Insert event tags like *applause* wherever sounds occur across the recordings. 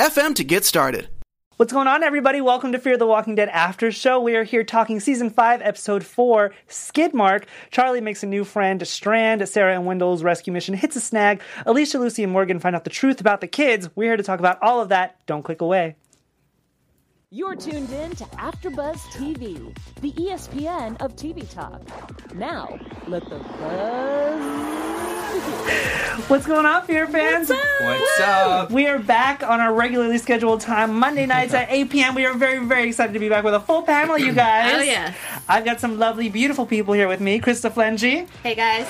anchor.fm to get started. What's going on, everybody? Welcome to Fear the Walking Dead After Show. We are here talking season five, episode four, Skidmark. Charlie makes a new friend, Strand. Sarah and Wendell's rescue mission hits a snag. Alicia, Lucy, and Morgan find out the truth about the kids. We're here to talk about all of that. Don't click away. You're tuned in to AfterBuzz TV, the ESPN of TV talk. Now, let the buzz. What's going on, Fear fans? What's up? We are back on our regularly scheduled time, Monday nights at *laughs* 8 p.m. We are very, very excited to be back with a full panel, you guys. Oh, yeah. I've got some lovely, beautiful people here with me. Krista Flentje. Hey guys.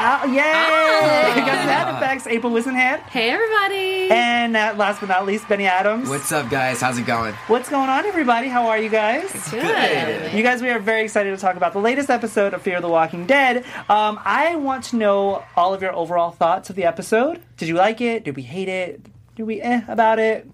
Oh, yay! Ah. We got sound effects. April Whisenhant. Hey everybody. And uh, last but not least, Benny Adams. What's up, guys? How's it going? What's going on, everybody? How are you guys? Good. You guys, we are very excited to talk about the latest episode of Fear of the Walking Dead. Um, I want to know all of your overall thoughts of the episode. Did you like it? Did we hate it? Did we eh about it?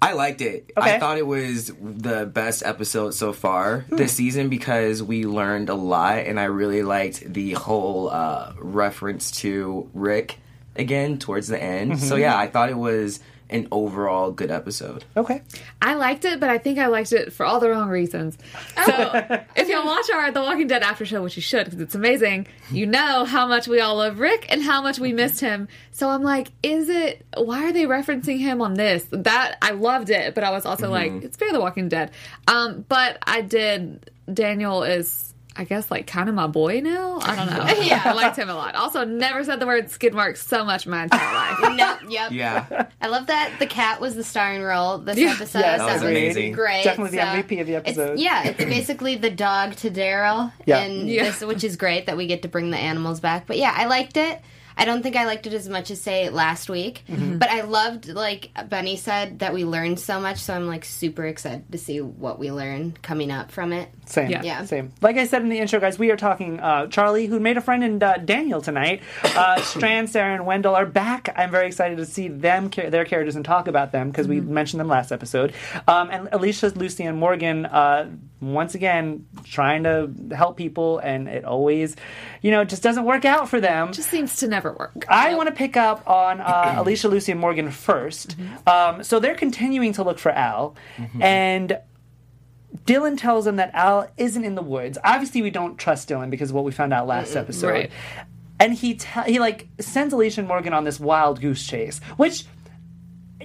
I liked it. Okay. I thought it was the best episode so far this season because we learned a lot, and I really liked the whole uh, reference to Rick again towards the end. So yeah, I thought it was an overall good episode. Okay. I liked it, but I think I liked it for all the wrong reasons. So, *laughs* if y'all watch our The Walking Dead after show, which you should because it's amazing, you know how much we all love Rick and how much we missed him. So I'm like, is it? Why are they referencing him on this? That I loved it, but I was also like, it's Fear the Walking Dead. Um, but I did. Daniel is. I guess like kind of my boy now. I don't know. *laughs* yeah, I liked him a lot. Also, never said the word skid mark so much in my entire life. *laughs* No, yep. Yeah, I love that the cat was the starring role this Yeah. episode. Yes, That was amazing. Great. Definitely the MVP of the it's- episode. yeah, it's *clears throat* basically the dog to Daryl, Yeah. and Yeah. this, which is great that we get to bring the animals back. But yeah, I liked it. I don't think I liked it as much as say last week, Mm-hmm. but I loved like Benny said that we learned so much. So I'm like super excited to see what we learn coming up from it. Same. Yeah. Yeah. Same. Like I said in the intro, guys, we are talking uh, Charlie, who made a friend, and uh, Daniel tonight. Uh, *coughs* Strand, Sarah, and Wendell are back. I'm very excited to see them, char- their characters, and talk about them because we mentioned them last episode. Um, and Alicia, Lucy, and Morgan, uh, once again, trying to help people, and it always, you know, just doesn't work out for them. Just seems to never work. I want to pick up on uh, *clears throat* Alicia, Lucy, and Morgan 1st Um, so they're continuing to look for Al, and Dylan tells them that Al isn't in the woods. Obviously, we don't trust Dylan because of what we found out last episode. Right. And he te- he like sends Alicia and Morgan on this wild goose chase, which.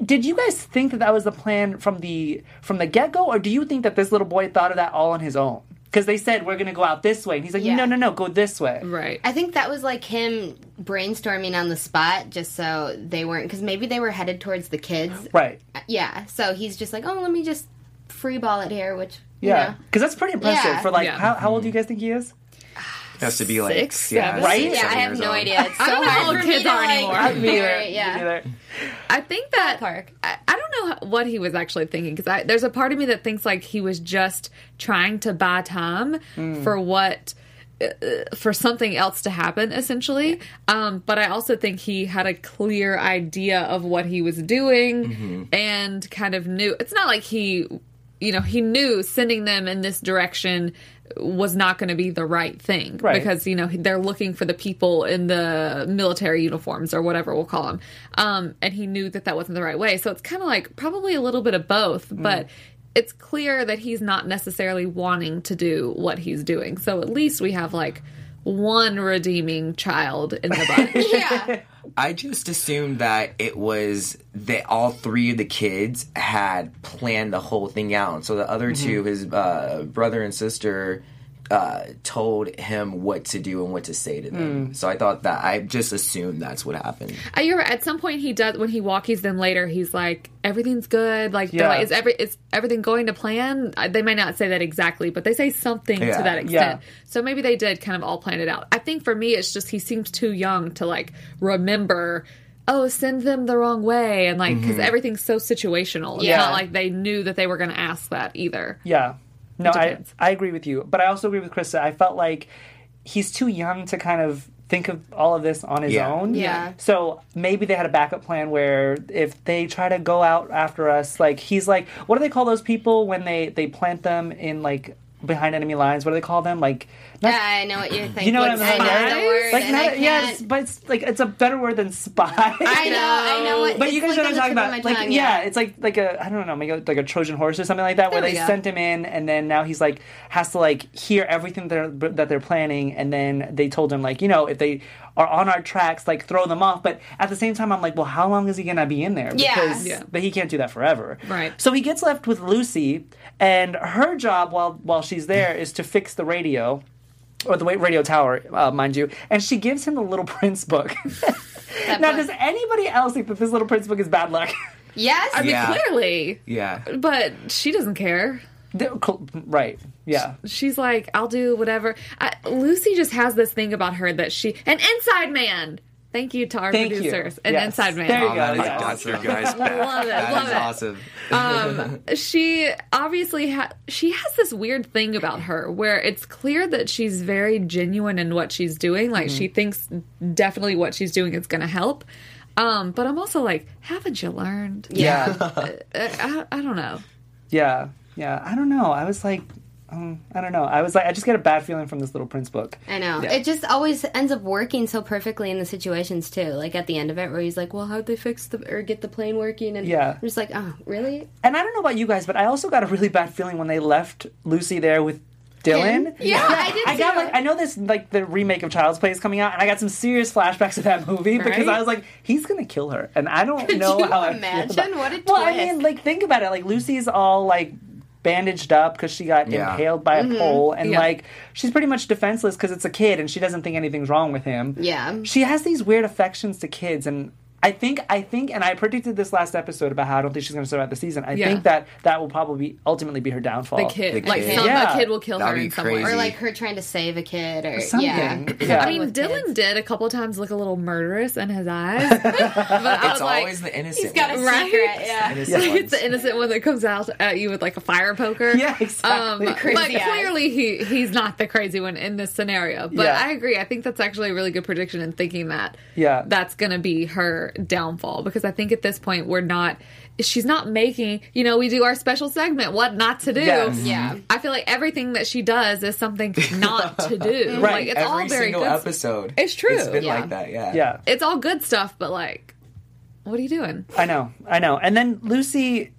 Did you guys think that that was the plan from the from the get go, or do you think that this little boy thought of that all on his own? Because they said we're going to go out this way, and he's like, Yeah. no, no, no, go this way. Right. I think that was like him brainstorming on the spot, just so they weren't because maybe they were headed towards the kids. Right. Uh, yeah, so he's just like, oh, let me just free ball it here, which you Yeah, know. because that's pretty impressive Yeah. for like Yeah. how, how old do you mm-hmm. guys think he is? Has to be like Six, yeah, seven. Right? six, Yeah, I have no old. idea. It's so I don't know hard how old kids to, are like, anymore. *laughs* Me neither. compare, Me Yeah. neither. I think that Ballpark. I, I don't know what he was actually thinking because there's a part of me that thinks like he was just trying to buy time for what uh, for something else to happen essentially um, but i also think he had a clear idea of what he was doing and kind of knew it's not like he you know he knew sending them in this direction was not going to be the right thing. Right. because you know they're looking for the people in the military uniforms or whatever we'll call them um, and he knew that that wasn't the right way. So it's kind of like probably a little bit of both but it's clear that he's not necessarily wanting to do what he's doing. So at least we have like one redeeming child in the bunch. *laughs* Yeah. I just assumed that it was that all three of the kids had planned the whole thing out. So the other two, his uh, brother and sister, uh, told him what to do and what to say to them. So I thought that I just assumed that's what happened. Uh, You're. At some point, he does when he walkies them later. He's like, "Everything's good." Like, Yeah. like, is every is everything going to plan? Uh, They may not say that exactly, but they say something Yeah. to that extent. Yeah. So maybe they did kind of all plan it out. I think for me, it's just he seems too young to like remember oh, send them the wrong way, and like because everything's so situational. It's Yeah. not like they knew that they were going to ask that either. Yeah. No, I. I agree with you. But I also agree with Krista. I felt like he's too young to kind of think of all of this on his Yeah. own. Yeah. So maybe they had a backup plan where if they try to go out after us, like he's like, what do they call those people when they they plant them in like behind enemy lines? What do they call them? Like, uh, not, Yeah, I know what you're *clears throat* thinking. you know what I'm saying? know Like, and I not, yeah, can't- it's, but it's like it's a better word than spy. I know, I *laughs* know But you guys like know what I'm talking about. Like, tongue, yeah, it's like like a I don't know, maybe like a Trojan horse or something like that, where they go. sent him in, and then now he's like has to like hear everything they're, that they're planning, and then they told him like you know if they are on our tracks, like throw them off. But at the same time, I'm like, well, how long is he gonna be in there? Because Yeah. but he can't do that forever. Right. So he gets left with Lucy, and her job while while she's there is to fix the radio. Or the radio tower, uh, mind you, and she gives him the Little *laughs* Prince book. *laughs* That now, book. does anybody else think that this Little Prince book is bad luck? *laughs* Yes. I mean, Yeah. clearly, Yeah. but she doesn't care. right? Yeah. She's like, I'll do whatever. I, Lucy just has this thing about her that she an inside man. Thank you to our Thank you. producers. An Yes. inside man. There you Oh, go. that is yes. Got their awesome. guys *laughs* back. Love it. That love is it. awesome. Um, *laughs* she obviously ha- she has this weird thing about her where it's clear that she's very genuine in what she's doing. Like she thinks definitely what she's doing is going to help. Um, but I'm also like, haven't you learned? Yeah. *laughs* Uh, I, I don't know. yeah. Yeah. I don't know. I was like, um, I don't know. I was like, I just get a bad feeling from this Little Prince book. I know. Yeah. It just always ends up working so perfectly in the situations too. Like at the end of it, where he's like, "Well, how'd they fix the or get the plane working?" And Yeah. I'm just like, "Oh, really?" And I don't know about you guys, but I also got a really bad feeling when they left Lucy there with Dylan. Him? Yeah, I did I got too. like I know this like the remake of Child's Play is coming out, and I got some serious flashbacks of that movie because I was like, he's gonna kill her, and I don't Could know how I feel imagine? about- What a Well, I mean, like think about it. Like Lucy's all like bandaged up because she got Yeah. impaled by a Mm-hmm. pole, and Yeah. like she's pretty much defenseless because it's a kid, and she doesn't think anything's wrong with him. Yeah. she has these weird affections to kids, and. I think I think, and I predicted this last episode about how I don't think she's going to survive the season. I Yeah. think that that will probably be, ultimately be her downfall. The kid, The like kid. some, Yeah. a kid will kill That'd her be in some way. Or like her trying to save a kid, or Something. *laughs* yeah. Yeah. I mean, Dylan kids. did a couple of times look a little murderous in his eyes. *laughs* but I It's was like, always the innocent. He's got a ones. Right? secret. Yeah. Innocent it's the innocent one that comes out at you with like a fire poker. Yeah, exactly. Um, but eyes. clearly he he's not the crazy one in this scenario. But Yeah. I agree. I think that's actually a really good prediction in thinking that Yeah. that's going to be her downfall because I think at this point we're not she's not making, you know, we do our special segment what not to do. Yes. Yeah. I feel like everything that she does is something not *laughs* to do. Right. Like it's Every all very single good. episode. It's true. It's been Yeah. like that. Yeah. yeah. It's all good stuff, but like what are you doing? I know, I know. And then Lucy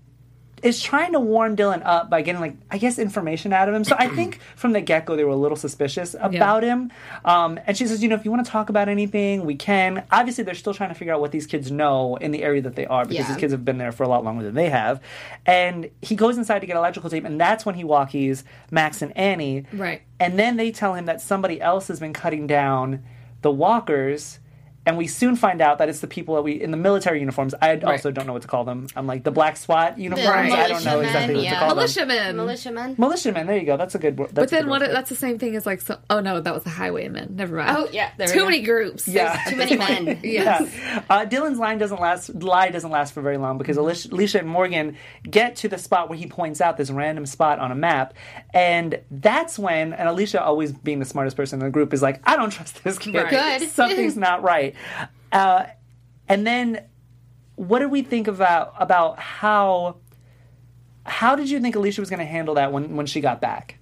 is trying to warm Dylan up by getting like I guess information out of him. So I think *clears throat* from the get go they were a little suspicious about him. Um, and she says, you know, if you want to talk about anything, we can. Obviously, they're still trying to figure out what these kids know in the area that they are because Yeah. these kids have been there for a lot longer than they have. And he goes inside to get electrical tape, and that's when he walkies Max and Annie. Right. And then they tell him that somebody else has been cutting down the walkers. And we soon find out that it's the people that we in the military uniforms. I also don't know what to call them. I'm like the black SWAT uniforms. I don't know militiamen, exactly what to yeah. call them. Militiamen. Militiamen. Militiamen. There you go. That's a good word. But then what? That's the same thing as like. So, oh no, that was the highwaymen. Never mind. Oh, yeah, there we too go. many groups. Yeah. Too many men. *laughs* Yes. Yeah. Uh, Dylan's line doesn't last. Lie doesn't last for very long because Alicia, Alicia and Morgan get to the spot where he points out this random spot on a map, and that's when and Alicia, always being the smartest person in the group, is like, "I don't trust this kid. Right. Good. *laughs* Something's *laughs* not right." Uh, and then, what did we think about about how? How did you think Alicia was going to handle that when when she got back?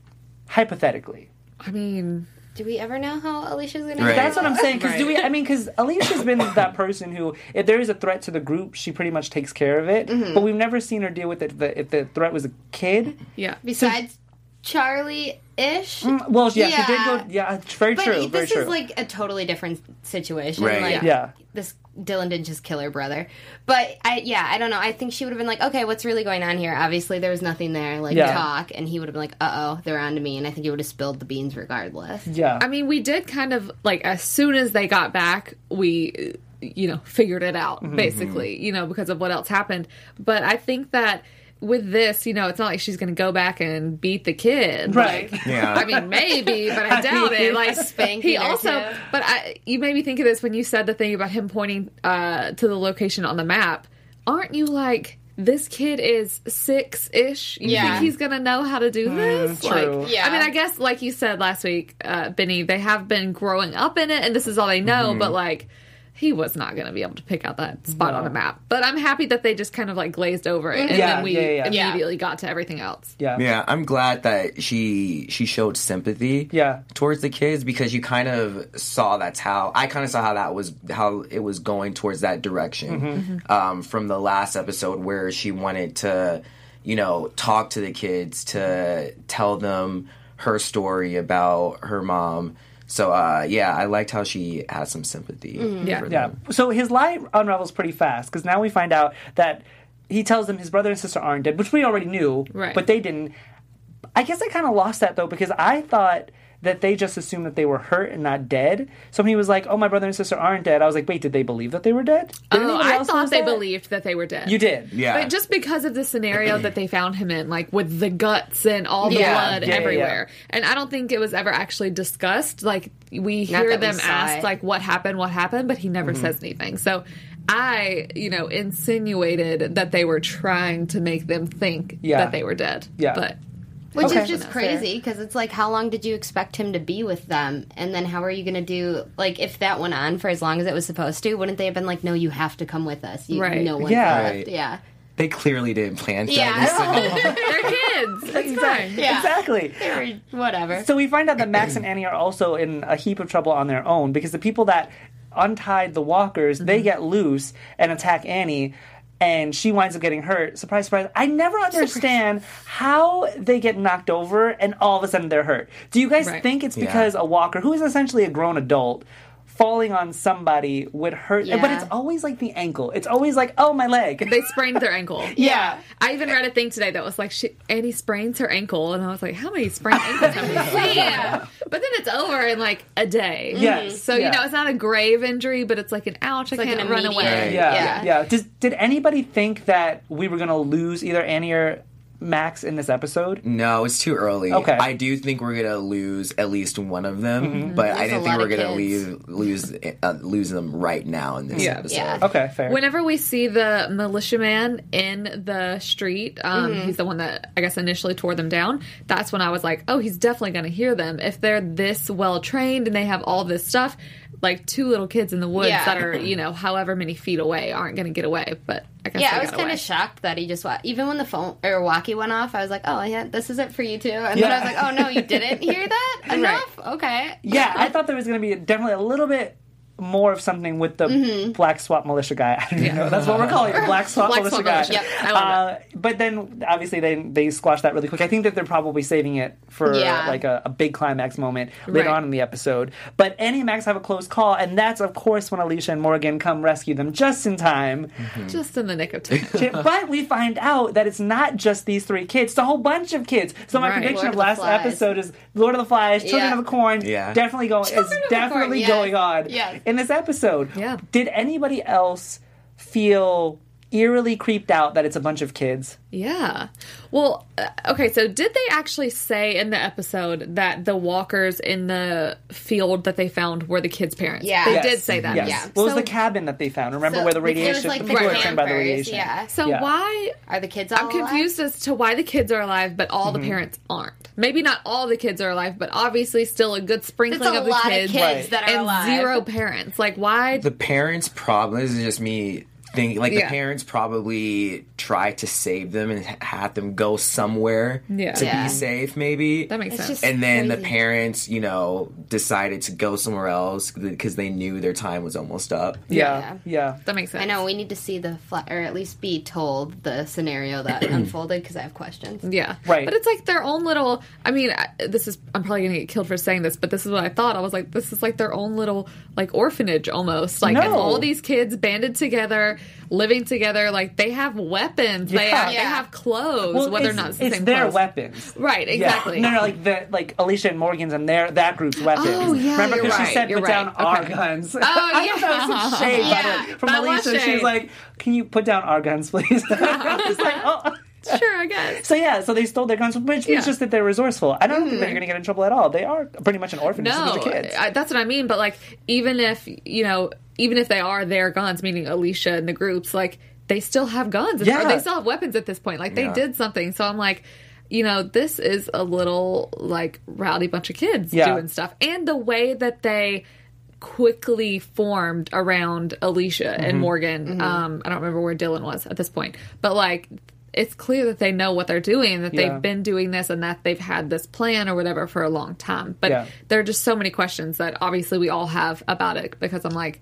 Hypothetically. I mean, Do we ever know how Alicia's gonna? Right. That's what I'm saying. Because do we? I mean, because Alicia's been *laughs* that person who, if there is a threat to the group, she pretty much takes care of it. But we've never seen her deal with it. The, if the threat was a kid, yeah. Besides Charlie ish. well, yeah, she did go. Yeah, it's very But true. Very this true. is like a totally different situation. Right. Like, Yeah. This Dylan didn't just kill her brother, but I yeah I don't know. I think she would have been like, okay, what's really going on here? Obviously, there was nothing there. Like Yeah. talk, and he would have been like, uh oh, they're on to me, and I think he would have spilled the beans regardless. yeah, I mean, we did kind of like as soon as they got back, we you know figured it out basically, you know, because of what else happened. But I think that with this, you know, it's not like she's going to go back and beat the kid. Right. Like, *laughs* Yeah. I mean, maybe, but I *laughs* doubt it. Like spanking he also, two. but I, you made me think of this when you said the thing about him pointing uh, to the location on the map. Aren't you like? This kid is six ish. You Yeah. think he's gonna know how to do this? true. Like, Yeah. I mean, I guess, like you said last week, uh, Benny, they have been growing up in it, and this is all they know. But like, he was not going to be able to pick out that spot on a map. But I'm happy that they just kind of like glazed over it, and Yeah, then we yeah, yeah, yeah. immediately got to everything else. Yeah. Yeah, I'm glad that she she showed sympathy. Yeah. towards the kids because you kind of saw that's how I kind of saw how that was how it was going towards that direction Mm-hmm. um, from the last episode where she wanted to, you know, talk to the kids to tell them her story about her mom. So uh, yeah, I liked how she had some sympathy. Yeah. for Yeah. them. So his lie unravels pretty fast because now we find out that he tells them his brother and sister aren't dead, which we already knew, Right. but they didn't. I guess I kind of lost that though because I thought that they just assumed that they were hurt and not dead. So when he was like, "Oh, my brother and sister aren't dead," I was like, "Wait, did they believe that they were dead?" Did Oh, I thought they that? believed that they were dead. You did. Yeah, But just because of the scenario that they found him in, like with the guts and all the Yeah. blood Yeah, yeah, everywhere. And I don't think it was ever actually discussed. Like we Not hear that we them ask it. like what happened, what happened, but he never Mm-hmm. says anything. So I, you know, insinuated that they were trying to make them think Yeah. that they were dead. Yeah. But Which Okay. is just crazy because it's like, how long did you expect him to be with them? And then how are you going to do, like, if that went on for as long as it was supposed to, wouldn't they have been like, no, you have to come with us? You, Right. No one's Yeah. left. Right. Yeah. they clearly didn't plan that. Yeah. *laughs* they're kids. Exactly. fine. Yeah. Exactly. Or whatever. So we find out that Max and Annie are also in a heap of trouble on their own because the people that untied the walkers, they mm-hmm. get loose and attack Annie. And she winds up getting hurt. Surprise, surprise. I never understand how they get knocked over and all of a sudden they're hurt. Do you guys Right. think it's Yeah. because a walker, who is essentially a grown adult, falling on somebody would hurt? But it's always like the ankle. It's always like, oh, my leg. They sprained their ankle. *laughs* yeah. I even read a thing today that was like, she, Annie sprains her ankle, and I was like, how many sprained ankles have we seen? *laughs* But then it's over in like a day. Yes. So Yeah. you know, it's not a grave injury, but it's like an ouch. I like can't an run away. Right. Yeah, Yeah. yeah. Does, did anybody think that we were going to lose either Annie or Max in this episode? No, it's too early. Okay. I do think we're gonna lose at least one of them, but I There's didn't think we're gonna kids. lose lose uh, lose them right now in this Yeah. episode. Yeah. Okay, fair. Whenever we see the militiaman in the street, um, Mm-hmm. he's the one that I guess initially tore them down. That's when I was like, oh, he's definitely going to hear them. If they're this well trained and they have all this stuff, like two little kids in the woods Yeah. that are, you know, however many feet away aren't going to get away. But I guess Yeah, I was kind of shocked that he just wa- even when the phone or walkie went off, I was like, "Oh yeah, this is it for you too." And then I was like, "Oh no, you *laughs* didn't hear that enough." Okay. yeah, I thought there was going to be definitely a little bit more of something with the Mm-hmm. black swap militia guy. *laughs* I don't even know. That's what we're calling it, black swap Black militia swap guy. militia. Yep, I love uh, But then obviously they they squashed that really quick. I think that they're probably saving it for Yeah. like a, a big climax moment later Right. on in the episode. But Annie and Max have a close call, and that's of course when Alicia and Morgan come rescue them just in time. just in the nick of *laughs* time. but we find out that it's not just these three kids; it's a whole bunch of kids. So my Right. prediction Lord of of last episode is Lord of the Flies, Children Yeah. of the Corn. Yeah. definitely going is Children of definitely Corn, going yes. on Yes. In this episode. Yeah. Did anybody else feel eerily creeped out that it's a bunch of kids? Yeah. Well, uh, okay, so did they actually say in the episode that the walkers in the field that they found were the kids' parents? Yeah. They Yes. did say that. Yes. Yeah. What was So- the cabin that they found? Remember So where the it was radiation? like the the people were trained by the radiation. yeah. So Yeah. why Are the kids all I'm confused as to why the kids are alive, but all Mm-hmm. the parents aren't. Maybe not all the kids are alive, but obviously still a good sprinkling a of the lot kids, of kids Right. that are and alive. zero parents. Like why? The parents' problem this is just me thinking like Yeah. the parents probably tried to save them and ha- had them go somewhere Yeah. to Yeah. be safe, maybe. that makes It's sense. and then the parents, you know, decided to go somewhere else because they knew their time was almost up. Yeah, yeah. that makes sense. I know we need to see the fla- or at least be told the scenario that *clears throat* unfolded because I have questions. Yeah. Right. But it's like their own little. I mean, this is. I'm probably going to get killed for saying this, but this is what I thought. I was like, this is like their own little like orphanage almost. Like No. all these kids banded together, living together. Like they have weapons. They Yeah. have, they have clothes. whether or not it's the it's same their clothes. weapons. Right. Yeah. Exactly. No, no, like the like Alicia and Morgan's and their that group's weapons. Oh, yeah, Remember because she said you're put down right. our guns. Oh, *laughs* I yeah. thought that was some shade Yeah. *laughs* from That Alicia. She's like, "Can you put down our guns, please?" *laughs* I was like, "Oh." *laughs* True. So yeah, so they stole their guns, which means just that they're resourceful. I don't think they're going to get in trouble at all. They are pretty much an orphanage. No, bunch kids. I, that's what I mean. But like, even if you know, even if they are their guns, meaning Alicia and the groups, like they still have guns. Yeah. They still have weapons at this point. Like they Yeah. did something. So I'm like, you know, this is a little like rowdy bunch of kids Yeah. doing stuff, and the way that they quickly formed around Alicia Mm-hmm. and Morgan. Um, I don't remember where Dylan was at this point, but like. It's clear that they know what they're doing, that Yeah. they've been doing this, and that they've had this plan or whatever for a long time. But Yeah. there are just so many questions that obviously we all have about it because I'm like,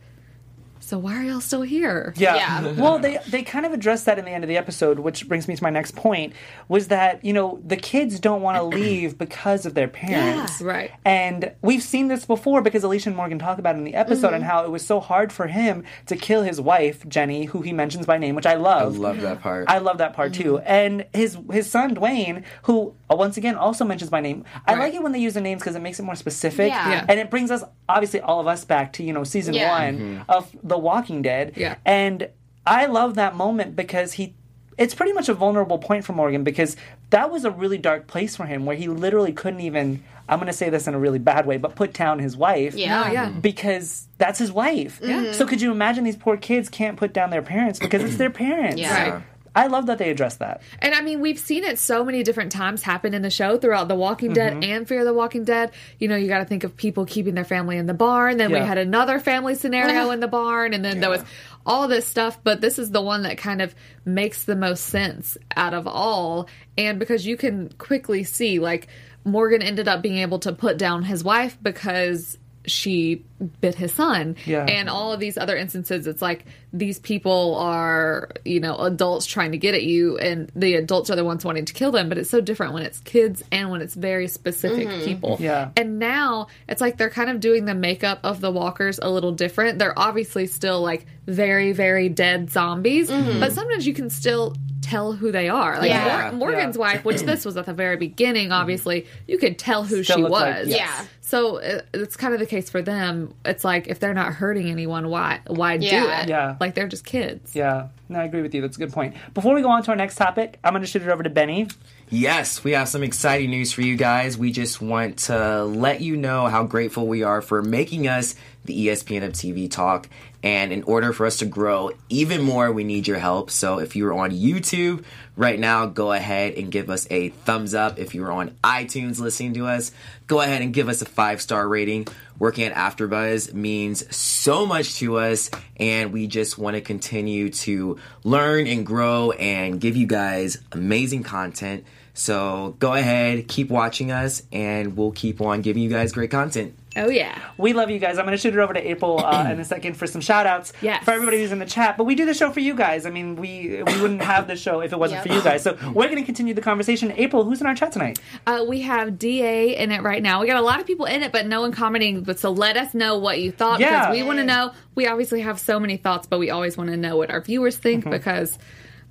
so why are y'all still here? Yeah. Yeah. *laughs* well, they they kind of addressed that in the end of the episode, which brings me to my next point, was that, you know, the kids don't want *clears throat* to leave because of their parents. Yeah. Right. And we've seen this before because Alicia and Morgan talk about it in the episode and mm-hmm. how it was so hard for him to kill his wife, Jenny, who he mentions by name, which I love. I love. love that part. I love that part too. Mm-hmm. And his his son Duane, who Uh, once again also mentions my name. I Right. like it when they use the names because it makes it more specific. Yeah. Yeah. And it brings us obviously all of us back to, you know, season Yeah. one mm-hmm. of The Walking Dead. Yeah. And I love that moment because he it's pretty much a vulnerable point for Morgan because that was a really dark place for him where he literally couldn't even I'm going to say this in a really bad way, but put down his wife Yeah. Yeah. Mm-hmm. because that's his wife. Yeah. So could you imagine these poor kids can't put down their parents because it's their parents? Yeah. Right. I love that they addressed that. And I mean, we've seen it so many different times happen in the show throughout The Walking Dead Mm-hmm. and Fear the Walking Dead. You know, you got to think of people keeping their family in the barn. Then we had another family scenario *laughs* in the barn, and then there was all this stuff. But this is the one that kind of makes the most sense out of all. And because you can quickly see, like, Morgan ended up being able to put down his wife because she bit his son Yeah. and all of these other instances it's like these people are you know adults trying to get at you and the adults are the ones wanting to kill them but it's so different when it's kids and when it's very specific mm-hmm. people Yeah. and now it's like they're kind of doing the makeup of the walkers a little different they're obviously still like very very dead zombies mm-hmm. but sometimes you can still tell who they are like Yeah. Mor- morgan's Yeah. wife which this was at the very beginning obviously you could tell who Still she looked like- was yes. Yeah. So uh, it's kind of the case for them. It's like if they're not hurting anyone, why why do it? Yeah. like they're just kids. Yeah, no, I agree with you. That's a good point. Before we go on to our next topic, I'm going to shoot it over to Benny. Yes, we have some exciting news for you guys. We just want to let you know how grateful we are for making us the ESPN of TV talk. And in order for us to grow even more, we need your help. So if you're on YouTube right now, go ahead and give us a thumbs up. If you're on iTunes listening to us, go ahead and give us a five star rating. Working at AfterBuzz means so much to us, and we just want to continue to learn and grow and give you guys amazing content. So go ahead, keep watching us, and we'll keep on giving you guys great content. Oh yeah, We love you guys. I'm going to shoot it over to April uh, *clears throat* in a second for some shout outs Yes. for everybody who's in the chat. But we do the show for you guys. I mean, we we wouldn't have the show if it wasn't Yep. for you guys. So we're going to continue the conversation. April, who's in our chat tonight? uh, we have Da in it right now. We got a lot of people in it, but no one commenting. But so let us know what you thought Yeah. because we want to know. We obviously have so many thoughts, but we always want to know what our viewers think because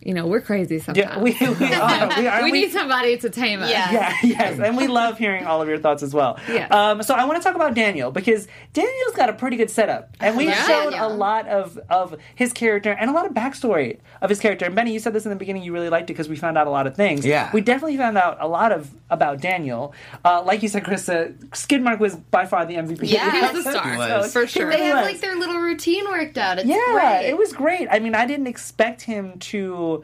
you know we're crazy sometimes. Yeah, we, we are. *laughs* We, are, we need somebody to tame us. Yeah. Yeah, yes, and we love hearing all of your thoughts as well. Yes. Um, so I want to talk about Daniel because Daniel's got a pretty good setup, and we've Yeah. shown a lot of of his character and a lot of backstory of his character. And Benny, you said this in the beginning; you really liked it because we found out a lot of things. Yeah. we definitely found out a lot of about Daniel. Uh, like you said, Krista, Skidmark was by far the MVP. Yeah. He was the *laughs* star He was. for sure. They have like their little routine worked out. It's Yeah, great. it was great. I mean, I didn't expect him to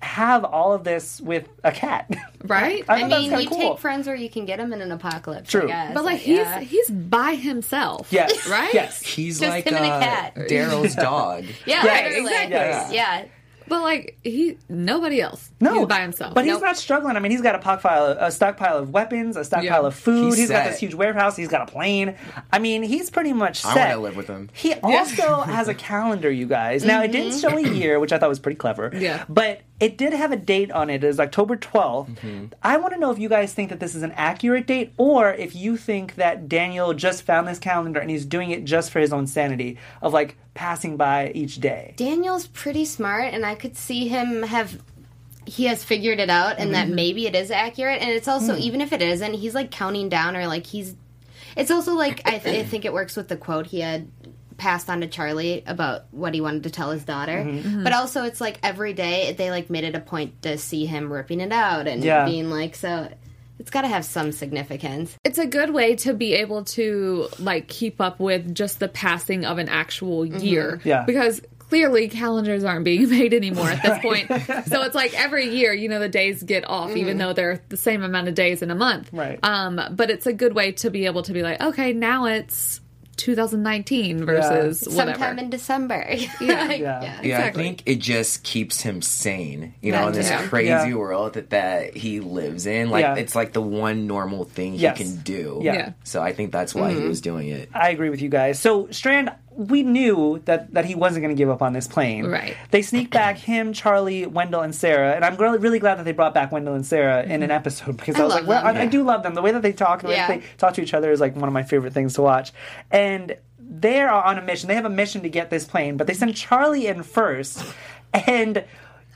have all of this with a cat. *laughs* Right? I, I thought that was mean, you cool. take friends where you can get them in an apocalypse. True. I guess. But like he's Yeah. he's by himself. Yes. *laughs* Right? Yes. He's Just like him and a uh, cat. *laughs* Daryl's dog. yeah, Yes, literally. exactly. Yes. Yeah. But like he nobody else. No, He's by himself. But he's Nope. not struggling. I mean, he's got a stockpile, a stockpile of weapons, a stockpile Yeah. of food. He's he's got this huge warehouse. He's got a plane. I mean, he's pretty much I set. wanna live with him. He also has a calendar, you guys. Now it didn't show a year, which I thought was pretty clever. Yeah. But it did have a date on it. It was October 12th. Mm-hmm. I want to know if you guys think that this is an accurate date, or if you think that Daniel just found this calendar and he's doing it just for his own sanity of like passing by each day. Daniel's pretty smart, and I could see him have. He has figured it out, and that mm-hmm. maybe it is accurate. And it's also, hmm. even if it isn't, he's like counting down, or like he's. It's also like I, th- I think it works with the quote he had passed on to Charlie about what he wanted to tell his daughter. Mm-hmm. But also, it's like every day they like made it a point to see him ripping it out and Yeah. being like, so it's got to have some significance. it's a good way to be able to like keep up with just the passing of an actual year. Yeah. Because clearly calendars aren't being *laughs* made anymore at this point. so it's like every year, you know, the days get off, even though they're the same amount of days in a month. Right. Um, but it's a good way to be able to be like, okay, now it's 2019 versus whatever. Sometime in December. *laughs* Yeah. Yeah. Yeah, Exactly. I think it just keeps him sane, you know, in this Yeah. crazy Yeah. world that, that he lives in. Like, Yeah. it's like the one normal thing he can do. Yeah. Yeah. So I think that's why he mm-hmm. was doing it. I agree with you guys. So Strand, we knew that that he wasn't going to give up on this plane. Right. They sneak back him, Charlie, Wendell, and Sarah, and I'm really really glad that they brought back Wendell and Sarah in an mm-hmm. episode because I, I was like, well, them. I, I do love them. The way that they talk, the way Yeah. that they talk to each other is like one of my favorite things to watch. And they are on a mission. They have a mission to get this plane, but they send Charlie in first, and.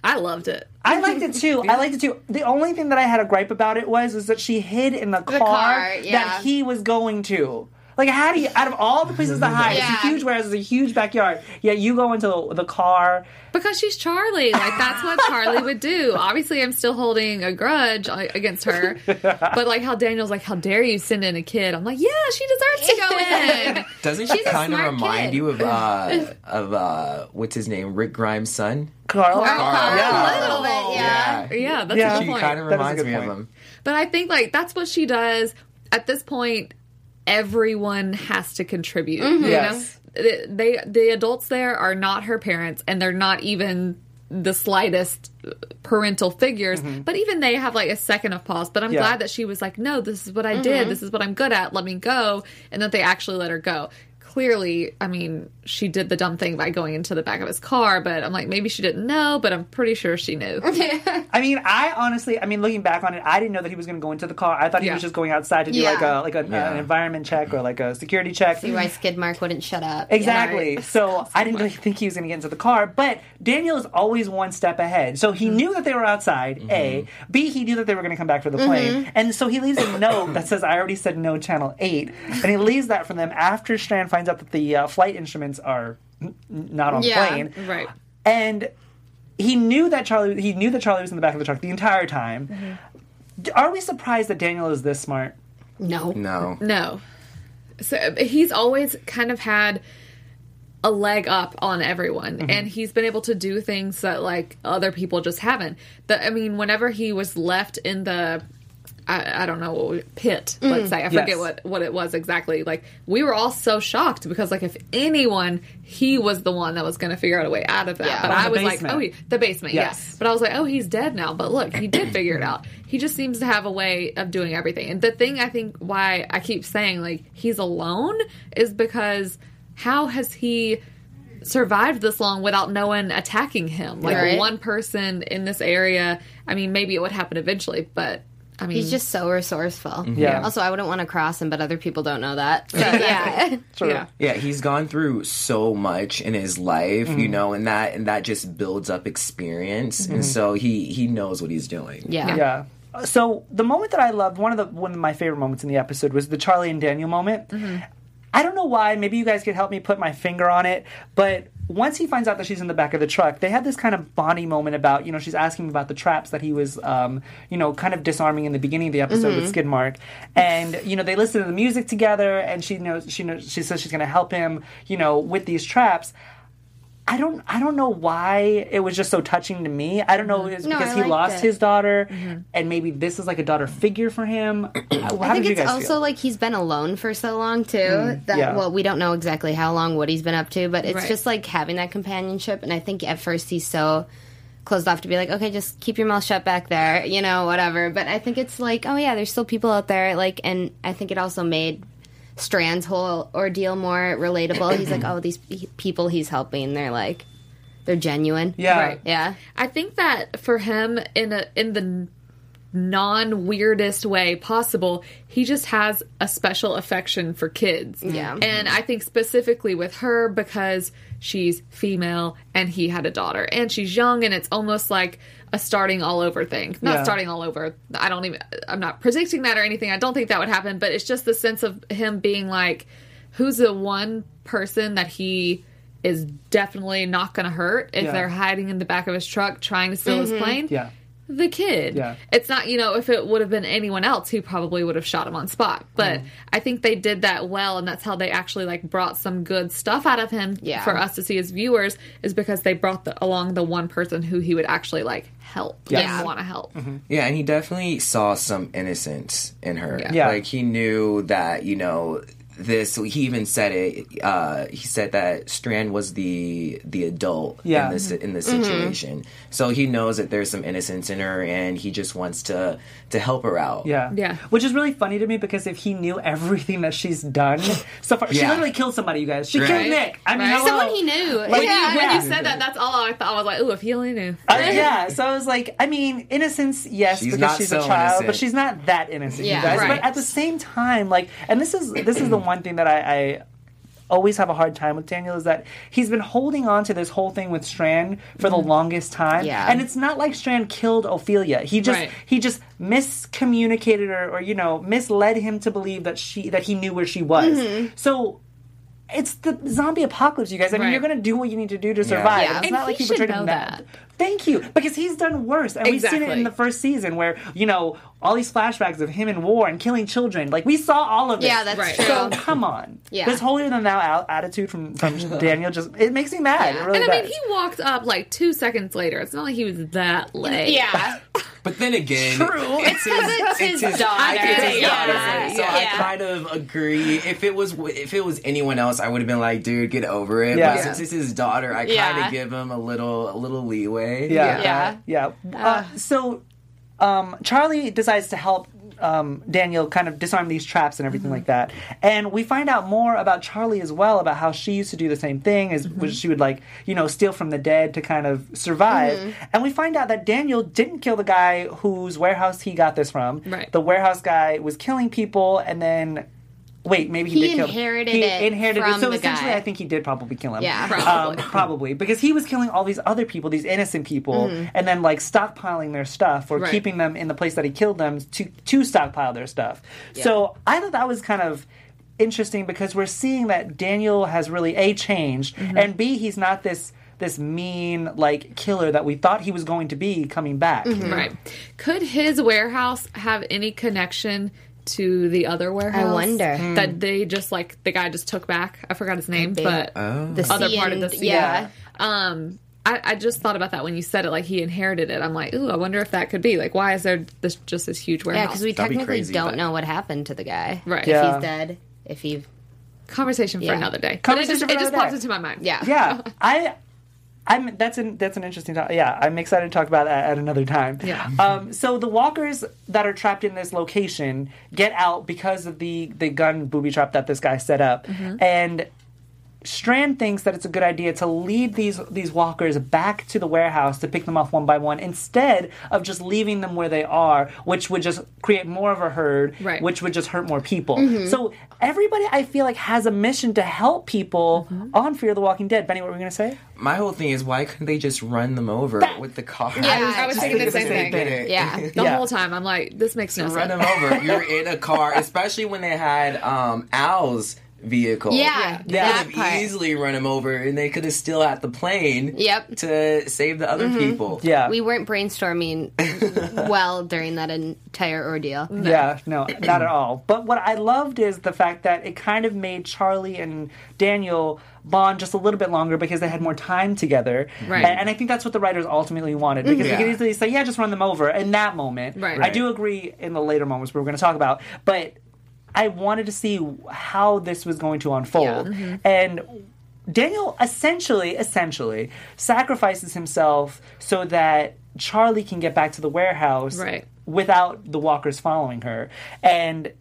I loved it. I liked it too. I liked it too. The only thing that I had a gripe about it was is that she hid in the car, car, yeah. that he was going to. Like, how do you, out of all the places to hide, it's a huge warehouse, it's a huge backyard, yet you go into the, the car. Because she's Charlie. Like, that's what Charlie would do. Obviously, I'm still holding a grudge uh, against her. *laughs* But, like, how Daniel's like, how dare you send in a kid? I'm like, yeah, she deserves to go *laughs* in. Doesn't she She's kind of remind kid. you of, uh, *laughs* of uh, what's his name? Rick Grimes' son? Carl. Carl. Yeah. A little bit, yeah. Yeah, that's Yeah. a She good point. kind of That is a reminds good me of him. But I think like that's what she does. At this point, everyone has to contribute. Mm-hmm. You Yes. know, they the adults there are not her parents, and they're not even the slightest uh, parental figures. Mm-hmm. But even they have like a second of pause. But I'm Yeah. glad that she was like, no, this is what I did. Mm-hmm. This is what I'm good at. Let me go, and that they actually let her go. Clearly, I mean, she did the dumb thing by going into the back of his car, but I'm like, maybe she didn't know, but I'm pretty sure she knew. *laughs* I mean, I honestly, I mean, looking back on it, I didn't know that he was going to go into the car. I thought he Yeah. was just going outside to do Yeah. like a like a, Yeah. an environment check or like a security check. See why Skidmark wouldn't shut up. Exactly. Yeah. *laughs* So I didn't really think he was going to get into the car, but Daniel is always one step ahead. So Mm-hmm. he knew that they were outside. A, B, he knew that they were going to come back for the plane, and so he leaves a note that says, "I already said no, Channel 8. and he leaves that for them after Strand finds out that the uh, flight instruments are n- not on Yeah. the plane, right. and he knew that Charlie he knew that Charlie was in the back of the truck the entire time. Mm-hmm. Are we surprised that Daniel is this smart? No. No. No. So he's always kind of had a leg up on everyone and he's been able to do things that like other people just haven't. The, I mean, whenever he was left in the I, I don't know pit, let's mm. say. I forget Yes. what what it was exactly. Like we were all so shocked because like if anyone, he was the one that was going to figure out a way out of that. Yeah. But I was basement. like, oh, he, the basement, Yes. yes. But I was like, oh, he's dead now. But look, he did figure it out. He just seems to have a way of doing everything. And the thing I think why I keep saying like he's alone is because how has he survived this long without no one attacking him? Like Right. one person in this area. I mean, maybe it would happen eventually, but I mean, He's just so resourceful. Mm-hmm. Yeah. Also, I wouldn't want to cross him, but other people don't know that. So, yeah. *laughs* True. yeah. Yeah, he's gone through so much in his life, Mm-hmm. you know, and that and that just builds up experience, and mm-hmm. so he he knows what he's doing. yeah. Yeah. So the moment that I loved, one of the one of my favorite moments in the episode was the Charlie and Daniel moment. Mm-hmm. I don't know why. Maybe you guys could help me put my finger on it. But once he finds out that she's in the back of the truck, they had this kind of bonding moment about you know she's asking about the traps that he was um, you know kind of disarming in the beginning of the episode with Skidmark, and you know they listen to the music together, and she knows she knows she says she's going to help him you know with these traps. I don't I don't know why it was just so touching to me. I don't know mm-hmm. it's No, because I he lost it. his daughter mm-hmm. and maybe this is like a daughter figure for him. *clears throat* I think it's also feel? like he's been alone for so long too. Mm, that yeah. well, we don't know exactly how long what he's been up to, but it's Right. just like having that companionship. And I think at first he's so closed off to be like, okay, just keep your mouth shut back there, you know, whatever. But I think it's like, oh yeah, there's still people out there. Like, and I think it also made Strand's whole ordeal more relatable. He's like, oh, these people he's helping, they're like, they're genuine. Yeah. Right. Yeah. I think that for him, in a in the non weirdest way possible, he just has a special affection for kids. Yeah. and I think specifically with her because she's female and he had a daughter, and she's young, and it's almost like a starting all over thing. Not Yeah. starting all over. I don't even. I'm not predicting that or anything. I don't think that would happen, but it's just the sense of him being like. who's the one person that he is definitely not going to hurt if Yeah. they're hiding in the back of his truck trying to steal his mm-hmm. plane? Yeah. The kid. Yeah. It's not, you know, if it would have been anyone else, he probably would have shot him on spot. But Mm. I think they did that well, and that's how they actually like brought some good stuff out of him Yeah. for us to see as viewers, is because they brought the, along the one person who he would actually like help Yeah. and want to help. Yeah, and he definitely saw some innocence in her. Yeah. Yeah. Like he knew that, you know, this he even said it uh he said that Strand was the the adult Yeah. in this in this situation. So he knows that there's some innocence in her and he just wants to to help her out. Yeah. Yeah. Which is really funny to me because if he knew everything that she's done *laughs* so far, she literally killed somebody, you guys. She Right. killed Nick. I mean, Right. hello. Someone he knew. Like, When, Yeah. you, when Yeah. you said that, that's all I thought. I was like, oh if he only knew. Uh, yeah, so I was like, I mean, innocence, yes, She's because not she's so a child, innocent. but she's not that innocent, Yeah. you guys. Right. But at the same time, like, and this is this is the one thing that I, I always have a hard time with Daniel is that he's been holding on to this whole thing with Strand for the mm-hmm. longest time, Yeah. and it's not like Strand killed Ophelia. He just Right. he just miscommunicated her, or you know, misled him to believe that she that he knew where she was. Mm-hmm. So. It's the zombie apocalypse, you guys. I mean, Right. you're going to do what you need to do to survive. Yeah. It's And not he like he should betrayed know him that. Thank you, because he's done worse, and we've seen it in the first season where you know all these flashbacks of him in war and killing children. Like we saw all of it. Yeah, that's Right. true. So come on, Yeah. this holier than thou attitude from from *laughs* Daniel just it makes me mad. It really And I mean, he walked up like two seconds later. It's not like he was that late. yeah. *laughs* But then again, True. it's his, it's his daughter. I it's his Yeah. daughter. So I kind of agree. If it was if it was anyone else, I would have been like, dude, get over it. Yeah. But since it's his daughter, I kind of give him a little a little leeway. yeah, Yeah. yeah. Uh, so um, Charlie decides to help. Um, Daniel kind of disarm these traps and everything like that, and we find out more about Charlie as well about how she used to do the same thing, as which she would like you know steal from the dead to kind of survive. And we find out that Daniel didn't kill the guy whose warehouse he got this from. Right. The warehouse guy was killing people, and then wait, maybe he, He did kill. inherited he it inherited from it. So the essentially, guy. I think he did probably kill him. Yeah. Um, probably *laughs* because he was killing all these other people, these innocent people, mm-hmm. and then like stockpiling their stuff or Right. keeping them in the place that he killed them to to stockpile their stuff. So I thought that was kind of interesting because we're seeing that Daniel has really a changed, mm-hmm. and b he's not this this mean like killer that we thought he was going to be coming back. Mm-hmm. Right. Could his warehouse have any connection to the other warehouse? I wonder. Hmm. That they just like the guy just took back. I forgot his name, be. but The other sea part of the and- Yeah. Um I, I just thought about that when you said it, like he inherited it. I'm like, ooh, I wonder if that could be. Like, why is there this just this huge warehouse? Yeah, because we That'd be technically crazy, don't but- know what happened to the guy. Right. If he's dead. If he. Conversation for Yeah. another day. But it Conversation just, for it just another popped into my mind. Yeah. yeah *laughs* i i'm that's an that's an interesting to- yeah i'm excited to talk about that at another time. Yeah. *laughs* um so the walkers that are trapped in this location get out because of the the gun booby trap that this guy set up. And Strand thinks that it's a good idea to lead these these walkers back to the warehouse to pick them off one by one instead of just leaving them where they are, which would just create more of a herd, Right. which would just hurt more people. So everybody, I feel like, has a mission to help people on Fear the Walking Dead. Benny, what were we gonna say? My whole thing is why couldn't they just run them over with the car? Yeah, I was I thinking the same same thing. thing. Yeah. *laughs* The Yeah. whole time, I'm like, this makes no run sense. Run them over. You're *laughs* in a car, especially when they had um, Al's vehicle. Yeah, they that could part. have easily run him over, and they could have still had the plane. Yep. To save the other mm-hmm. people. Yeah, We weren't brainstorming *laughs* well during that entire ordeal. Yeah, no, not at all. But what I loved is the fact that it kind of made Charlie and Daniel bond just a little bit longer because they had more time together. Right. And, and I think that's what the writers ultimately wanted because Yeah. they could easily say, yeah, just run them over in that moment. Right. I do agree in the later moments we're going to talk about, but I wanted to see how this was going to unfold. Mm-hmm. And Daniel essentially, essentially sacrifices himself so that Charlie can get back to the warehouse Right. without the walkers following her. And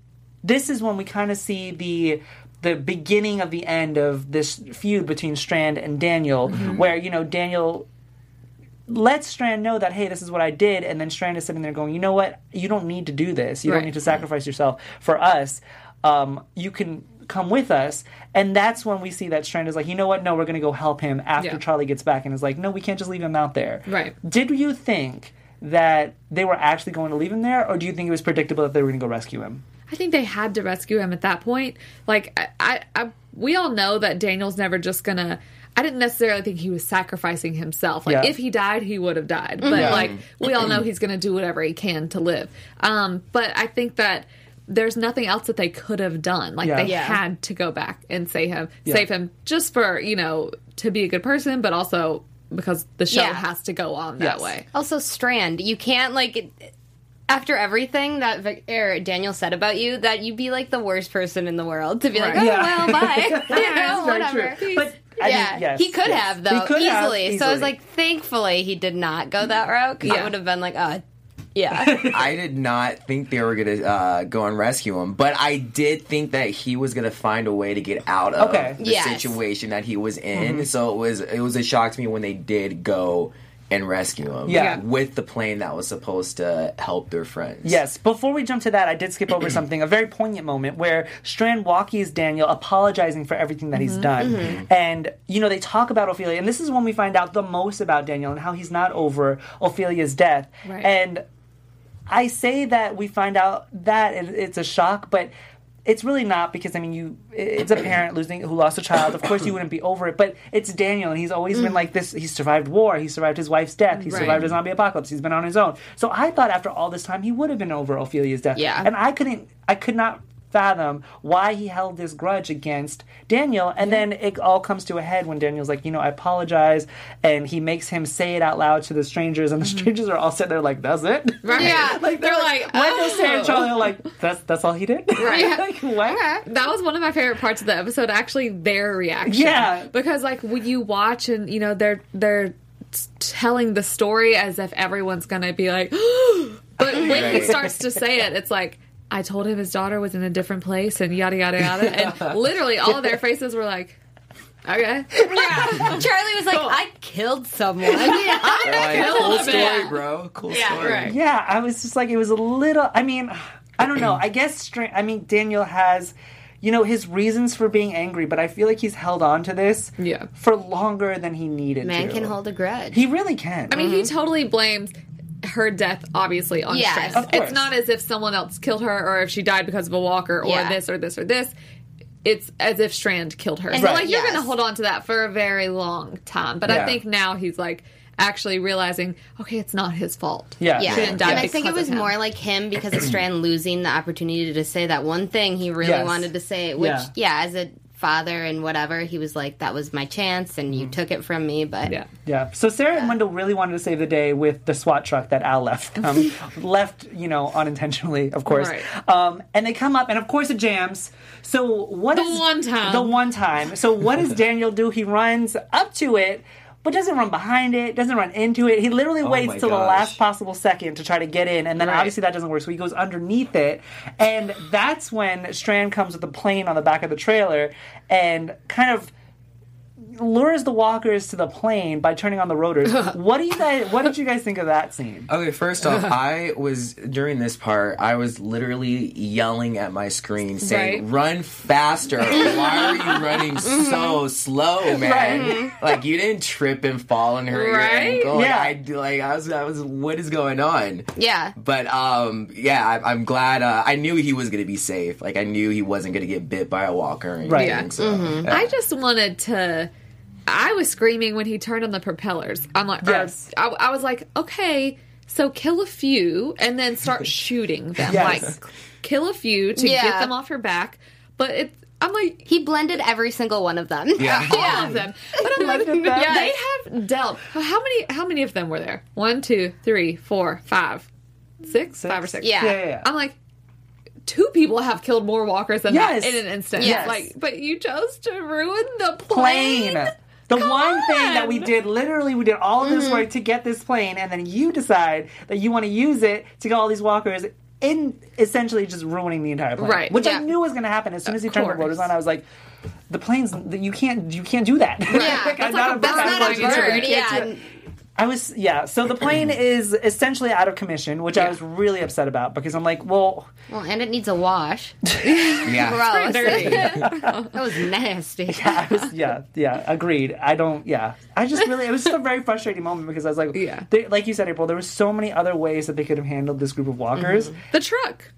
this is when we kind of see the the beginning of the end of this feud between Strand and Daniel, mm-hmm. where you know Daniel lets Strand know that hey, this is what I did, and then Strand is sitting there going, you know what, you don't need to do this. You Right. don't need to sacrifice yourself for us. Um, you can come with us, and that's when we see that Strand is like, you know what, no, we're going to go help him after Yeah. Charlie gets back, and is like, no, we can't just leave him out there. Right. Did you think? That they were actually going to leave him there, or do you think it was predictable that they were going to go rescue him? I think they had to rescue him at that point. Like I, I, I we all know that Daniel's never just gonna. I didn't necessarily think he was sacrificing himself. Like Yeah. if he died, he would have died. But Yeah. like we all know *clears throat* he's gonna do whatever he can to live. Um, but I think that there's nothing else that they could have done. Like Yeah. they Yeah. had to go back and save him, Yeah. save him just for you know to be a good person, but also because the show Yeah. has to go on that Yes. way. Also, Strand, you can't like it- after everything that Vic- or Daniel said about you, that you'd be like the worst person in the world to be like, Right. oh Yeah. well, bye, *laughs* *laughs* you know, It's whatever. But I yeah, mean, yes, he could yes. have though He could have easily. So I was like, thankfully he did not go that route. 'cause I Yeah. would have been like, oh, yeah, *laughs* I did not think they were gonna uh, go and rescue him, but I did think that he was gonna find a way to get out of Okay. the Yes. situation that he was in. Mm-hmm. So it was it was a shock to me when they did go and rescue him. Yeah. with the plane that was supposed to help their friends. Yes. Before we jump to that, I did skip over *clears throat* something, a very poignant moment where Strand walkies Daniel apologizing for everything that he's mm-hmm. done. Mm-hmm. And, you know, they talk about Ophelia, and this is when we find out the most about Daniel and how he's not over Ophelia's death. Right. And I say that we find out that it, it's a shock, but it's really not because I mean, you it's a parent losing who lost a child. Of course, you wouldn't be over it, but it's Daniel, and he's always been mm. like this. He survived war. He survived his wife's death. He Right. survived a zombie apocalypse. He's been on his own. So I thought after all this time, he would have been over Ophelia's death. Yeah. and I couldn't. I could not fathom why he held this grudge against Daniel. And then it all comes to a head when Daniel's like, you know, I apologize. And he makes him say it out loud to the strangers. And the mm-hmm. strangers are all sitting there like, that's it? *laughs* Right? Yeah. like they're like, Wendell, Sarah, and oh. Charlie are like, that's, that's all he did? *laughs* Right. like, what? That was one of my favorite parts of the episode. Actually, their reaction. Yeah. because like when you watch and you know they're they're telling the story as if everyone's gonna be like, *gasps* but when he starts to say it, it's like. I told him his daughter was in a different place and yada yada yada, and *laughs* literally all of their faces were like, "Okay, yeah. Charlie was like, I killed someone. They're like, Kill cool story, yeah. bro. Cool Yeah, story. right. Yeah, I was just like, it was a little. I mean, I don't know. I guess, Stra- I mean, Daniel has, you know, his reasons for being angry, but I feel like he's held on to this Yeah. for longer than he needed Man to. can hold a grudge. He really can. I mean, he mm-hmm. totally blames her death, obviously, on Yes. Strand. Of course. It's not as if someone else killed her or if she died because of a walker or Yeah. this or this or this. It's as if Strand killed her. So, Right. like, you're Yes. going to hold on to that for a very long time. But Yeah. I think now he's like actually realizing, okay, it's not his fault. Yeah. Yeah, She didn't die and I think it was more like him because of Strand *clears throat* losing the opportunity to say that one thing he really Yes. wanted to say. Which, Yeah. yeah. as a father and whatever, he was like, "That was my chance, and you took it from me." But Yeah. Yeah. So Sarah and Wendell really wanted to save the day with the SWAT truck that Al left them, *laughs* left, you know, unintentionally, of course. Right. Um, and they come up, and of course it jams. So what The is- one time. The one time. So what does *laughs* Daniel do? He runs up to it. But doesn't run behind it, doesn't run into it. He literally oh waits my till the last possible second to try to get in, and then Right. obviously that doesn't work. So he goes underneath it, and that's when Strand comes with the plane on the back of the trailer and kind of lures the walkers to the plane by turning on the rotors. *laughs* what do you guys? What did you guys think of that scene? Okay, first off, *laughs* I was during this part. I was literally yelling at my screen, saying, Right. "Run faster! Why are you *laughs* running so slow, man? Like you didn't trip and fall and hurt Right? your ankle. Yeah. Like, I like I was I was what is going on? yeah, But um, yeah, I, I'm glad. Uh, I knew he was gonna be safe. Like I knew he wasn't gonna get bit by a walker. Or anything, Right. Yeah. So, yeah. I just wanted to. I was screaming when he turned on the propellers. I'm like, Yes. I, I was like, okay, so kill a few and then start *laughs* shooting them. Yes. Like, kill a few to Yeah. get them off your back. But it, I'm like, he blended every single one of them. Yeah. all of them. But I'm *laughs* like, Blended them. they have dealt. How many? How many of them were there? One, two, three, four, five, six, five or six. Yeah. Yeah, yeah, yeah. I'm like, two people have killed more walkers than Yes. that in an instant. Yes. Like, but you chose to ruin the plane. plane. The one thing that we did, literally, we did all of this mm-hmm. work to get this plane, and then you decide that you want to use it to get all these walkers in essentially just ruining the entire plane. Right, Which yeah. I knew was going to happen as soon as he turned the course. rotors on. I was like, the plane's you can't you can't do that. *laughs* Yeah, Like, I'm that's like a a bird. That's not a you can't bird. do Yeah, it. I was yeah. So the plane *clears throat* is essentially out of commission, which I was really upset about because I'm like, well, well, and it needs a wash. *laughs* yeah. *laughs* Gross. Dirty. *laughs* that was nasty. I was, yeah, yeah, agreed. I don't, yeah. I just really, it was just a very frustrating moment because I was like, Yeah. they, like you said, April, there were so many other ways that they could have handled this group of walkers. Mm-hmm. the truck.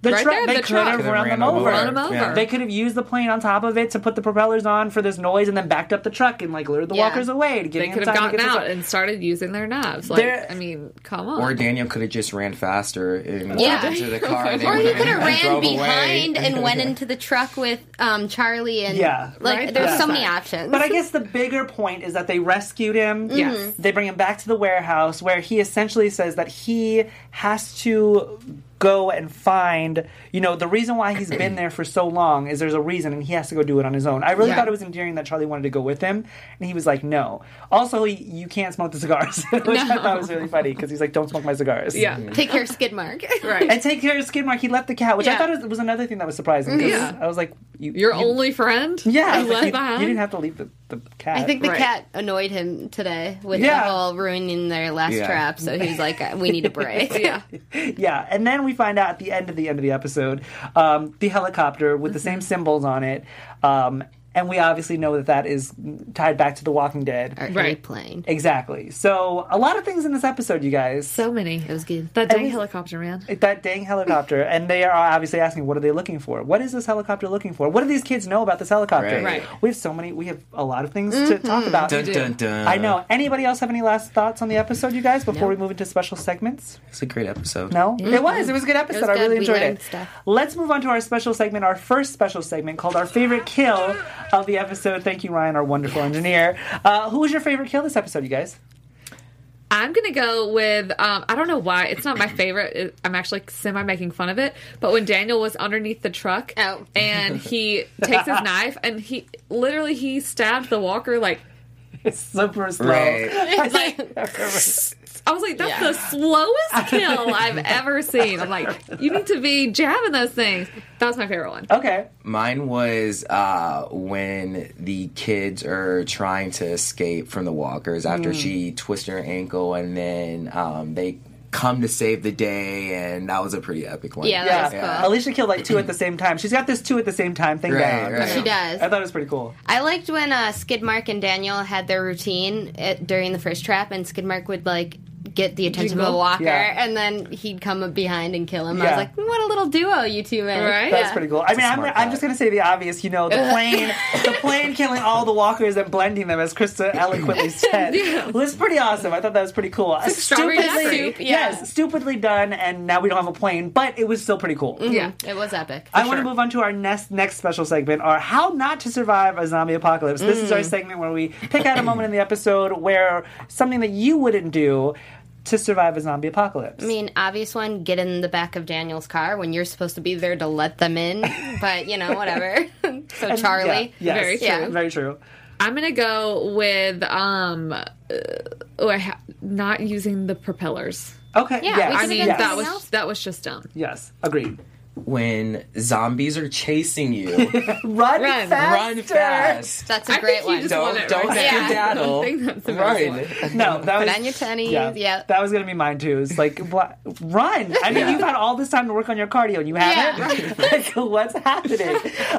The Right truck, there, they the could truck. have run them them over. over. Run 'em over. Yeah. They could have used the plane on top of it to put the propellers on for this noise and then backed up the truck and like lured the Yeah. walkers away to get They could have gotten out and started using their knives. Like, There- I mean, come on. Or Daniel could have just ran faster and Yeah. got into the car. And *laughs* Or he could have and ran drove away. behind and *laughs* went into the truck with um, Charlie and Yeah. like Right? there's Yeah. so many options. But I guess the bigger point is that they rescued him. Yes. They bring him back to the warehouse where he essentially says that he has to go and find, you know, the reason why he's been there for so long is there's a reason and he has to go do it on his own. I really Yeah. thought it was endearing that Charlie wanted to go with him and he was like, no. Also, he, you can't smoke the cigars, *laughs* which I thought was really funny because he's like, don't smoke my cigars. yeah. Mm-hmm. Take care, skid mark. *laughs* Right. And take care of Skidmark. He left the cat, which I thought was, was another thing that was surprising. 'cause Yeah. I was like, you, Your you- only friend? Yeah, I You was like, left you, behind? you didn't have to leave the, the cat. I think the Right. cat annoyed him today with Yeah. the whole ruining their last Yeah. trap. So he was like, "We need a break." *laughs* yeah. Yeah, and then we find out at the end of the end of the episode, um, the helicopter with the same symbols on it, um, and we obviously know that that is tied back to The Walking Dead. Or Right. airplane. Exactly. So a lot of things in this episode, you guys. So many. It was good. That dang least- helicopter, man. that dang helicopter, and they are obviously asking, "What are they looking for? What is this helicopter looking for? What do these kids know about this helicopter?" Right. Right. We have so many. We have a lot of things to mm-hmm. talk about. Dun, dun, dun. I know. Anybody else have any last thoughts on the episode, you guys, before we move into special segments? It's a great episode. No, mm-hmm. it was. It was a good episode. I really We enjoyed learned it. stuff. Let's move on to our special segment, our first special segment called our favorite kill of the episode. Thank you, Ryan, our wonderful engineer. Uh, who was your favorite kill this episode, you guys? I'm gonna go with um, I don't know why it's not my favorite. I'm actually semi making fun of it, but when Daniel was underneath the truck Oh. and he takes his knife and he literally he stabbed the walker like It's *laughs* super slow. Right. *laughs* like *laughs* I was like that's the slowest *laughs* kill I've ever seen. I'm like you need to be jabbing those things. That was my favorite one. Okay. Mine was uh, when the kids are trying to escape from the walkers after she twisted her ankle, and then um, they come to save the day, and that was a pretty epic one. Yeah, Yeah. that was cool. Alicia killed like two at the *clears throat* same time. She's got this two at the same time thing Right, down. right. She does. I thought it was pretty cool. I liked when uh, Skidmark and Daniel had their routine at, during the first trap, and Skidmark would like get the attention of the walker, Yeah. and then he'd come up behind and kill him. I was like, what a little duo you two made. Right? That's Yeah. pretty cool. I mean, I'm, I'm just gonna say the obvious. You know, the *laughs* plane, the plane killing all the walkers and blending them, as Krista *laughs* eloquently said, was pretty awesome. I thought that was pretty cool. like strawberry daiquiri. Yeah. yes, stupidly done, and now we don't have a plane, but it was still pretty cool. Mm-hmm. Yeah. It was epic. I want to sure. move on to our next next special segment, our "How Not to Survive a Zombie Apocalypse." This is our mm. segment where we pick out a moment in the episode where something that you wouldn't do to survive a zombie apocalypse. I mean, obvious one, get in the back of Daniel's car when you're supposed to be there to let them in, *laughs* but you know, whatever. *laughs* so Charlie. Yeah, yes, Very yeah, true. very true. I'm gonna go with um, uh, oh, I ha- not using the propellers. Okay, Yeah, yes, we I mean done that was that was just dumb. yes, agreed. When zombies are chasing you, *laughs* Run, Run. faster. run fast. That's a I great think you one. just Don't- want it don't right skedaddle. there. *laughs* I don't think that's the best one. Run. No, that was Put on your tennies. Yeah, Yeah. that was gonna be mine too. It's like wha- run. I mean, Yeah. you've had all this time to work on your cardio, and you haven't. *laughs* like, what's happening?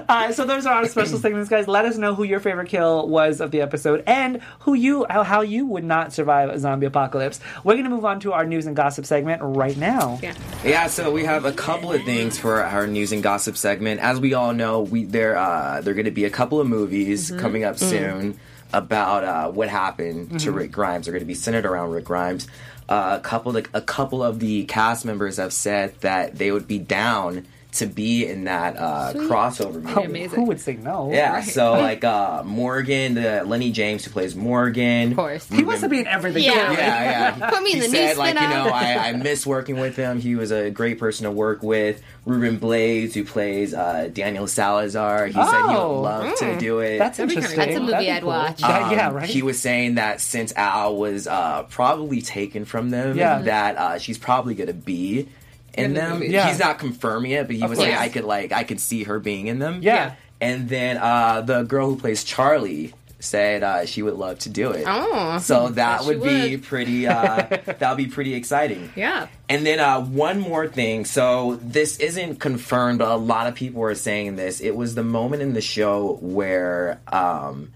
Uh, so those are our special *clears throat* segments, guys. Let us know who your favorite kill was of the episode, and who you how, how you would not survive a zombie apocalypse. We're gonna move on to our news and gossip segment right now. Yeah. Yeah, so we have a couple of things for our news and gossip segment. As we all know, we there uh, there are going to be a couple of movies coming up soon about uh, what happened to Rick Grimes. They're going to be centered around Rick Grimes. Uh, a couple of, a couple of the cast members have said that they would be down to be in that uh, crossover movie. amazing. Who would say no? Yeah, Right. so like uh, Morgan, the Lenny James who plays Morgan. Of course. He wants to be in everything. Yeah. clearly. Yeah, yeah. *laughs* Put me in he the new said, like, you know, I, I miss working with him. He was a great person to work with. Ruben Blades, who plays uh, Daniel Salazar, he said he Oh. would love to do it. That's interesting. That's a movie That'd I'd cool. watch. Yeah, Um, yeah, right. He was saying that since Al was uh, probably taken from them, Yeah. that uh, she's probably going to be in, them. Yeah. He's not confirming it, but he Of was like. I could like, I could see her being in them. Yeah. And then uh, the girl who plays Charlie said uh, she would love to do it. Oh. So that she would be would. pretty. Uh, *laughs* that would be pretty exciting. Yeah. And then uh, one more thing. So this isn't confirmed, but a lot of people are saying this. It was the moment in the show where um,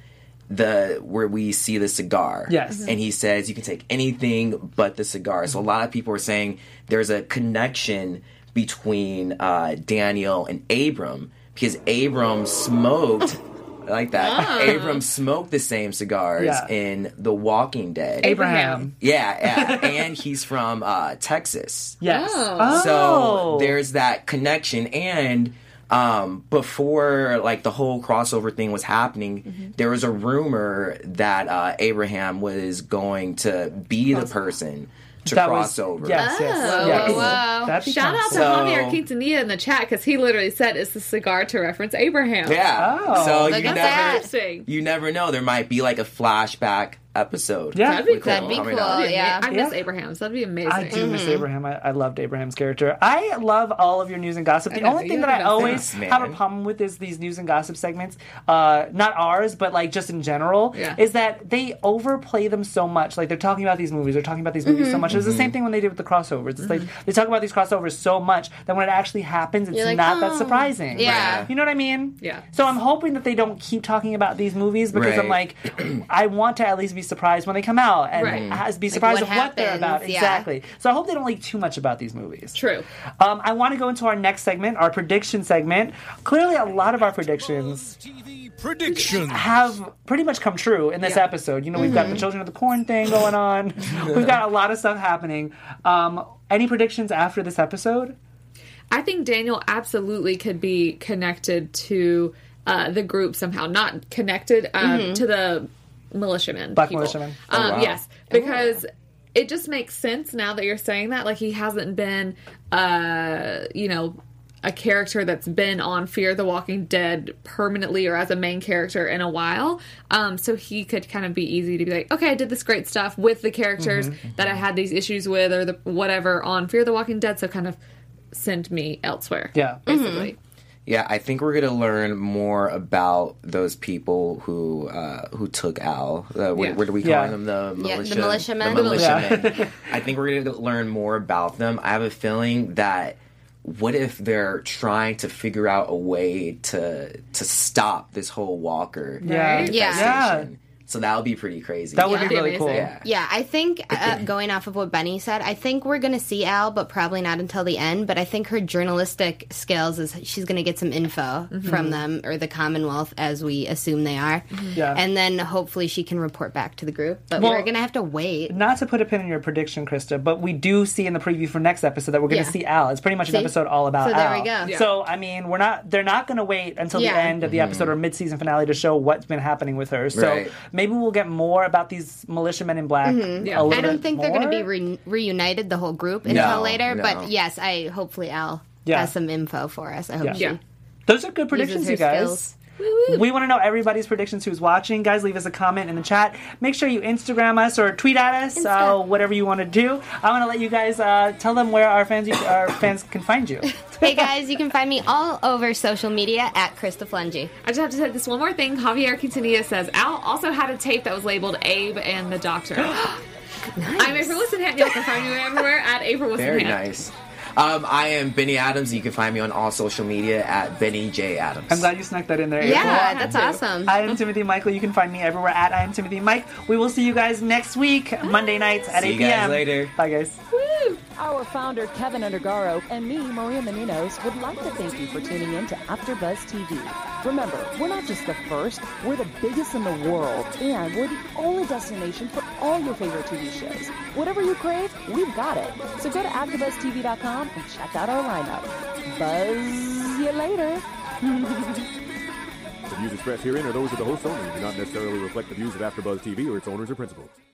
the where we see the cigar. Yes. And he says you can take anything but the cigar. So a lot of people are saying there's a connection between uh, Daniel and Abram because Abram smoked. I like that. Abram smoked the same cigars Yeah. in The Walking Dead. Abraham. Yeah, yeah. *laughs* and he's from uh, Texas. Yes. Oh. So there's that connection and um, before like the whole crossover thing was happening, there was a rumor that uh, Abraham was going to be the person to That cross was over. yes, yes, Oh, yes. wow. That'd be Shout out to So- Javier Quintanilla in the chat because he literally said it's the cigar to reference Abraham. Yeah. Oh. so Look you at never that. You never know. There might be like a flashback episode. Yeah. That'd be cool. That'd be cool. up. That'd be yeah. I miss Yeah. Abraham, so that'd be amazing. I do miss Abraham. I, I loved Abraham's character. I love all of your news and gossip. The know, only thing that I always best, have a problem with is these news and gossip segments. Uh, not ours, but like just in general, Yeah. is that they overplay them so much. Like they're talking about these movies, they're talking about these movies so mm-hmm. much. It's the same thing when they did with the crossovers. It's like mm-hmm. they talk about these crossovers so much that when it actually happens, it's like, not that "Oh." surprising. Yeah. You know what I mean? Yeah. So I'm hoping that they don't keep talking about these movies because I'm like, *clears throat* I want to at least be surprised when they come out and Right. has- be surprised what of what they're about. yeah. Exactly. So I hope they don't leak too much about these movies. True. Um, I want to go into our next segment, our prediction segment. Clearly, a lot of our predictions predictions. have pretty much come true in this Yeah. episode. You know, we've got the Children of the Corn thing going on. *laughs* we've got a lot of stuff happening. Um, any predictions after this episode? I think Daniel absolutely could be connected to uh, the group somehow. Not connected um, to the militiamen. Black people. militiamen. Um, wow. Yes, because it just makes sense now that you're saying that. Like he hasn't been, uh, you know. A character that's been on Fear the Walking Dead permanently or as a main character in a while. Um, so he could kind of be easy to be like, okay, I did this great stuff with the characters that I had these issues with or the whatever on Fear the Walking Dead. So kind of send me elsewhere. Yeah. basically. Yeah, I think we're gonna learn more about those people who uh, who took Al. Uh, what, Yeah. what do we call Yeah. them? The Yeah, the militia, militiamen. The militiamen. *laughs* I think we're gonna learn more about them. I have a feeling that what if they're trying to figure out a way to to stop this whole Walker Yeah. Yeah. Infestation? So that would be pretty crazy. That would Yeah. be really cool. Yeah. Yeah, I think uh, *clears throat* going off of what Benny said, I think we're going to see Al, but probably not until the end. But I think her journalistic skills is she's going to get some info mm-hmm. from them or the Commonwealth, as we assume they are. Mm-hmm. Yeah. And then hopefully she can report back to the group. But Well- we're going to have to wait. Not to put a pin in your prediction, Krista, but we do see in the preview for next episode that we're going to Yeah. see Al. It's pretty much an episode all about So there we go. Yeah. So I mean, we're not. They're not going to wait until the end of the mm-hmm. episode or mid-season finale to show what's been happening with her. So Right. maybe we'll get more about these militiamen in black. Mm-hmm. Yeah. A little I don't bit think they're going to be re- reunited, the whole group, until No, later. no. But yes, I hopefully Al Yeah. has some info for us. I hope Yeah. she Yeah. Those are good predictions, you guys. skills. We want to know everybody's predictions who's watching. Guys, leave us a comment in the chat. Make sure you Instagram us or tweet at us, uh, whatever you want to do. I want to let you guys uh, tell them where our fans our *laughs* fans can find you. Hey guys, you can find me all over social media at Krista Flentje. I just have to say this one more thing. Javier Quintanilla says Al also had a tape that was labeled Abe and the Doctor. I'm April Wilson Whisenhant. Y'all can find me everywhere at April Whisenhant. Very nice. Um, I am Benny Adams. You can find me on all social media at Benny J Adams. I'm glad you snuck that in there. Yeah, April. that's awesome. I am Timothy Michael. You can find me everywhere at I am Timothy Mike. We will see you guys next week, Monday nights at See 8 you guys p.m. later. Bye, guys. Our founder, Keven Undergaro, and me, Maria Menounos, would like to thank you for tuning in to AfterBuzz TV. Remember, we're not just the first, we're the biggest in the world, and we're the only destination for all your favorite TV shows. Whatever you crave, we've got it. So go to AfterBuzzTV.com and check out our lineup. Buzz you later. *laughs* The views expressed herein are those of the host only and do not necessarily reflect the views of AfterBuzz TV or its owners or principals.